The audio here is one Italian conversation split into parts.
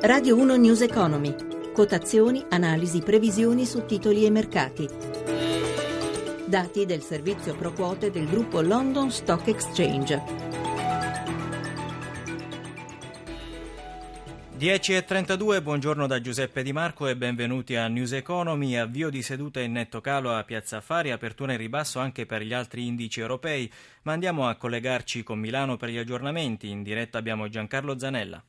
Radio 1 News Economy. Quotazioni, analisi, previsioni su titoli e mercati. Dati del servizio pro quote del gruppo London Stock Exchange. 10.32, buongiorno da Giuseppe Di Marco e benvenuti a News Economy. Avvio di seduta in netto calo a Piazza Affari, apertura in ribasso anche per gli altri indici europei. Ma andiamo a collegarci con Milano per gli aggiornamenti. In diretta abbiamo Giancarlo Zanella.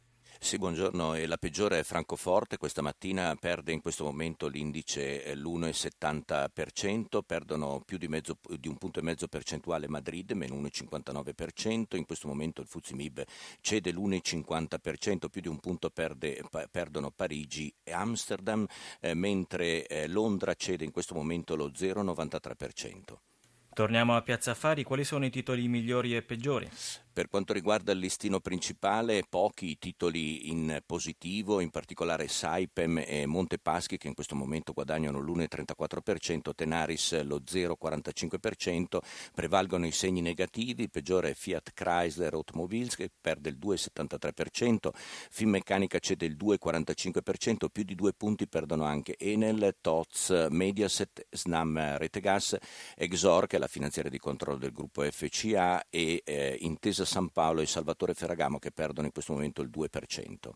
Sì, buongiorno. La peggiore è Francoforte. Questa mattina perde in questo momento l'indice l'1,70%, perdono più di, mezzo, di, un punto e mezzo percentuale Madrid, meno 1,59%. In questo momento il Fuzimib cede l'1,50%, più di un punto perde, perdono Parigi e Amsterdam, eh, mentre eh, Londra cede in questo momento lo 0,93%. Torniamo a Piazza Affari, quali sono i titoli migliori e peggiori? Per quanto riguarda il listino principale, pochi titoli in positivo, in particolare Saipem e Montepaschi che in questo momento guadagnano l'1,34%, Tenaris lo 0,45%, prevalgono i segni negativi, peggiore Fiat Chrysler Automobiles che perde il 2,73%, Finmeccanica cede il 2,45%, più di due punti perdono anche Enel, Toz, Mediaset, Snam Retegas, Exor che è la finanziaria di controllo del gruppo FCA e eh, Intesa San Paolo e Salvatore Ferragamo che perdono in questo momento il 2%.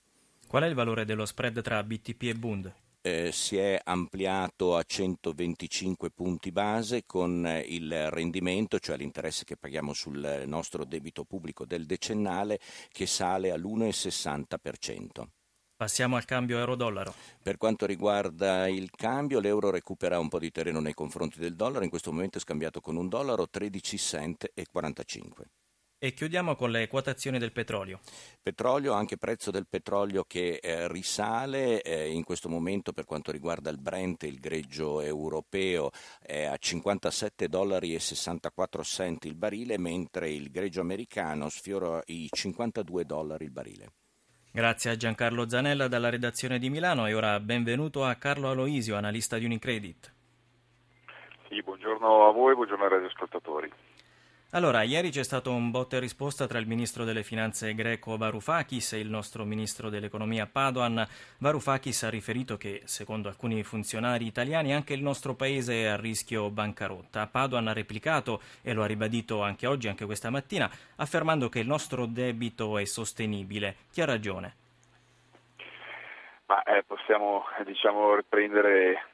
Qual è il valore dello spread tra BTP e Bund? Eh, si è ampliato a 125 punti base con eh, il rendimento, cioè l'interesse che paghiamo sul nostro debito pubblico del decennale, che sale all'1,60%. Passiamo al cambio euro-dollaro. Per quanto riguarda il cambio, l'euro recupera un po' di terreno nei confronti del dollaro, in questo momento è scambiato con un dollaro 13 cent e 45. E chiudiamo con le quotazioni del petrolio. Petrolio, anche prezzo del petrolio che eh, risale eh, in questo momento per quanto riguarda il Brent, il greggio europeo, è a 57 dollari e 64 centi il barile, mentre il greggio americano sfiora i 52 dollari il barile. Grazie a Giancarlo Zanella dalla redazione di Milano e ora benvenuto a Carlo Aloisio, analista di Unicredit. Sì, buongiorno a voi, buongiorno ai radioascoltatori. Allora, ieri c'è stato un botta e risposta tra il ministro delle finanze greco Varoufakis e il nostro ministro dell'economia Padoan. Varoufakis ha riferito che, secondo alcuni funzionari italiani, anche il nostro paese è a rischio bancarotta. Padoan ha replicato, e lo ha ribadito anche oggi, anche questa mattina, affermando che il nostro debito è sostenibile. Chi ha ragione? Ma, eh, possiamo diciamo, riprendere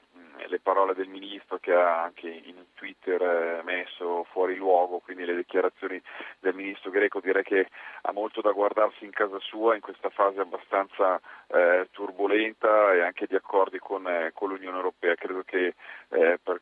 le parole del ministro che ha anche in Twitter eh, messo fuori luogo, quindi le dichiarazioni del ministro greco direi che ha molto da guardarsi in casa sua in questa fase abbastanza eh, turbolenta e anche di accordi con, eh, con l'Unione Europea. Credo che eh, per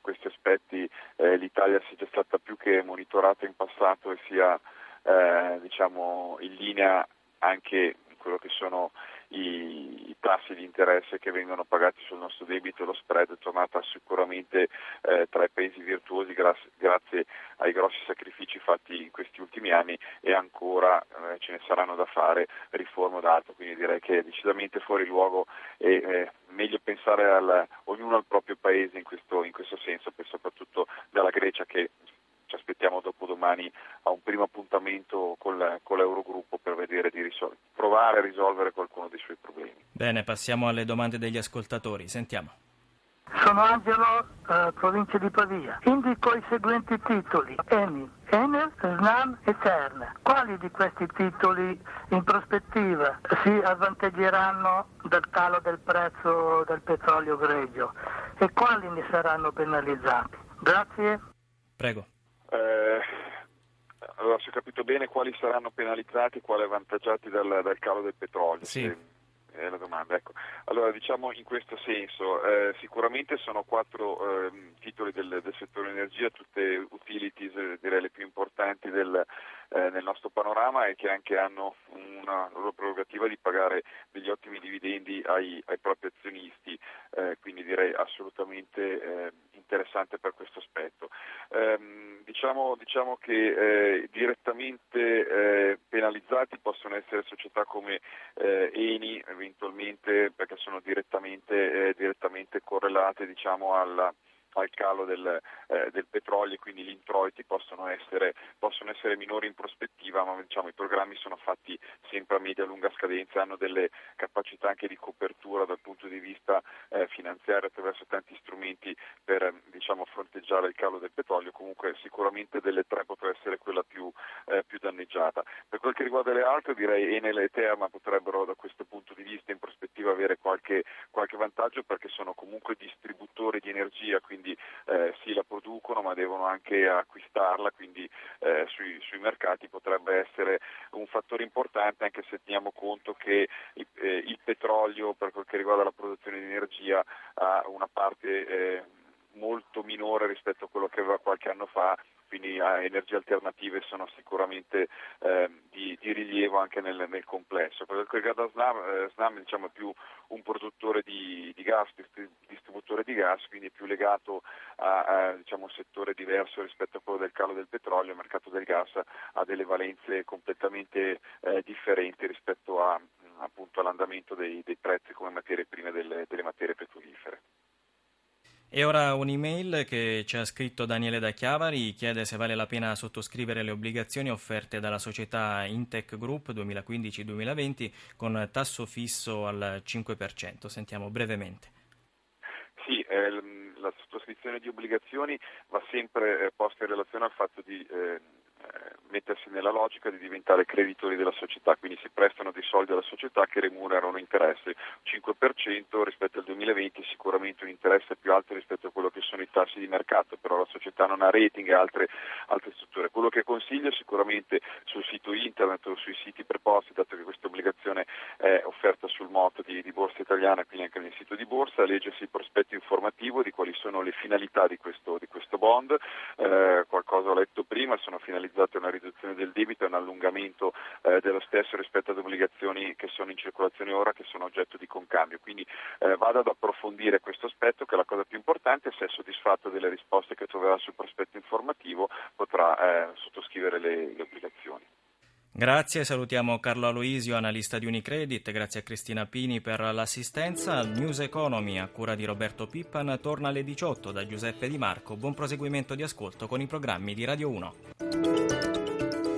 questi aspetti eh, l'Italia sia stata più che monitorata in passato e sia eh, diciamo, in linea anche quello che sono i, i, tassi di interesse che vengono pagati sul nostro debito, lo spread è tornata sicuramente eh, tra i paesi virtuosi grazie, grazie, ai grossi sacrifici fatti in questi ultimi anni e ancora eh, ce ne saranno da fare riforme d'altro, quindi direi che è decisamente fuori luogo e eh, meglio pensare al, ognuno al proprio paese in questo, in questo senso, soprattutto dalla Grecia che ci aspettiamo dopodomani a un primo appuntamento con l'Eurogruppo per vedere di risol- provare a risolvere qualcuno dei suoi problemi. Bene, passiamo alle domande degli ascoltatori. Sentiamo. Sono Angelo, eh, provincia di Pavia. Indico i seguenti titoli: Eni, Enel, Snam e CERN. Quali di questi titoli in prospettiva si avvantaggeranno dal calo del prezzo del petrolio greggio e quali ne saranno penalizzati? Grazie. Prego. Eh, allora, se ho capito bene quali saranno penalizzati e quali avvantaggiati dal, dal calo del petrolio. Sì. È la domanda. Ecco. Allora, diciamo in questo senso, eh, sicuramente sono quattro eh, titoli del, del, settore energia, tutte utilities, eh, direi le più importanti del, eh, nel nostro panorama e che anche hanno una loro prerogativa di pagare degli ottimi dividendi ai, ai propri azionisti, eh, quindi direi assolutamente eh, interessante per questo aspetto. Ehm, diciamo, diciamo, che direttamente penalizzati possono essere società come Eni, eventualmente perché sono direttamente, direttamente correlate diciamo, alla al calo del, eh, del petrolio e quindi gli introiti possono essere, possono essere, minori in prospettiva, ma diciamo, i programmi sono fatti sempre a media e lunga scadenza, hanno delle capacità anche di copertura dal punto di vista eh, finanziario attraverso tanti strumenti per diciamo, fronteggiare il calo del petrolio, comunque sicuramente delle tre potrà essere quella più, eh, più danneggiata. Per quel che riguarda le altre direi Enel e Terma potrebbero da questo punto di vista in prospettiva avere qualche, qualche vantaggio perché sono comunque distributori di energia, quindi eh, sì la producono ma devono anche acquistarla, quindi eh, sui, sui, mercati potrebbe essere un fattore importante anche se teniamo conto che il, eh, il petrolio per quel che riguarda la produzione di energia ha una parte eh, molto minore rispetto a quello che aveva qualche anno fa quindi eh, energie alternative sono sicuramente eh, di, di, rilievo anche nel, nel complesso. Per quel che riguarda Snam, eh, Snam diciamo, è più un produttore di, di, gas, distributore di gas, quindi è più legato a, a diciamo, un settore diverso rispetto a quello del calo del petrolio, il mercato del gas ha delle valenze completamente eh, differenti rispetto a, appunto, all'andamento dei, dei, prezzi come materie prime delle, delle materie petrolifere. E ora un'email che ci ha scritto Daniele da Chiavari, chiede se vale la pena sottoscrivere le obbligazioni offerte dalla società Intec Group 2015-2020 con tasso fisso al 5%. Sentiamo brevemente. Sì, eh, la sottoscrizione di obbligazioni va sempre eh, posta in relazione al fatto di eh, mettersi nella logica di diventare creditori della società, quindi si prestano dei soldi alla società che remunerano interesse 5% rispetto al 2020, sicuramente un interesse più alto rispetto a quello che sono i tassi di mercato, però la società non ha rating e altre, altre strutture. Quello che consiglio sicuramente sul sito internet o sui siti preposti, dato che questa obbligazione è offerta sul motto di, di Borsa Italiana, quindi anche nel sito di Borsa, leggersi il prospetto informativo di quali sono le finalità di questo, di questo bond, eh, qualcosa ho letto prima, sono finalizzate a una riduzione del debito e un allungamento eh, dello stesso rispetto ad obbligazioni che sono in circolazione ora, che sono oggetto di concambio. Quindi eh, vado ad approfondire questo aspetto che è la cosa più importante, se è soddisfatto delle risposte che troverà sul prospetto informativo potrà eh, sottoscrivere le, le obbligazioni. Grazie, salutiamo Carlo Aloisio, analista di Unicredit, grazie a Cristina Pini per l'assistenza. News Economy a cura di Roberto Pippan torna alle 18 da Giuseppe Di Marco. Buon proseguimento di ascolto con i programmi di Radio 1.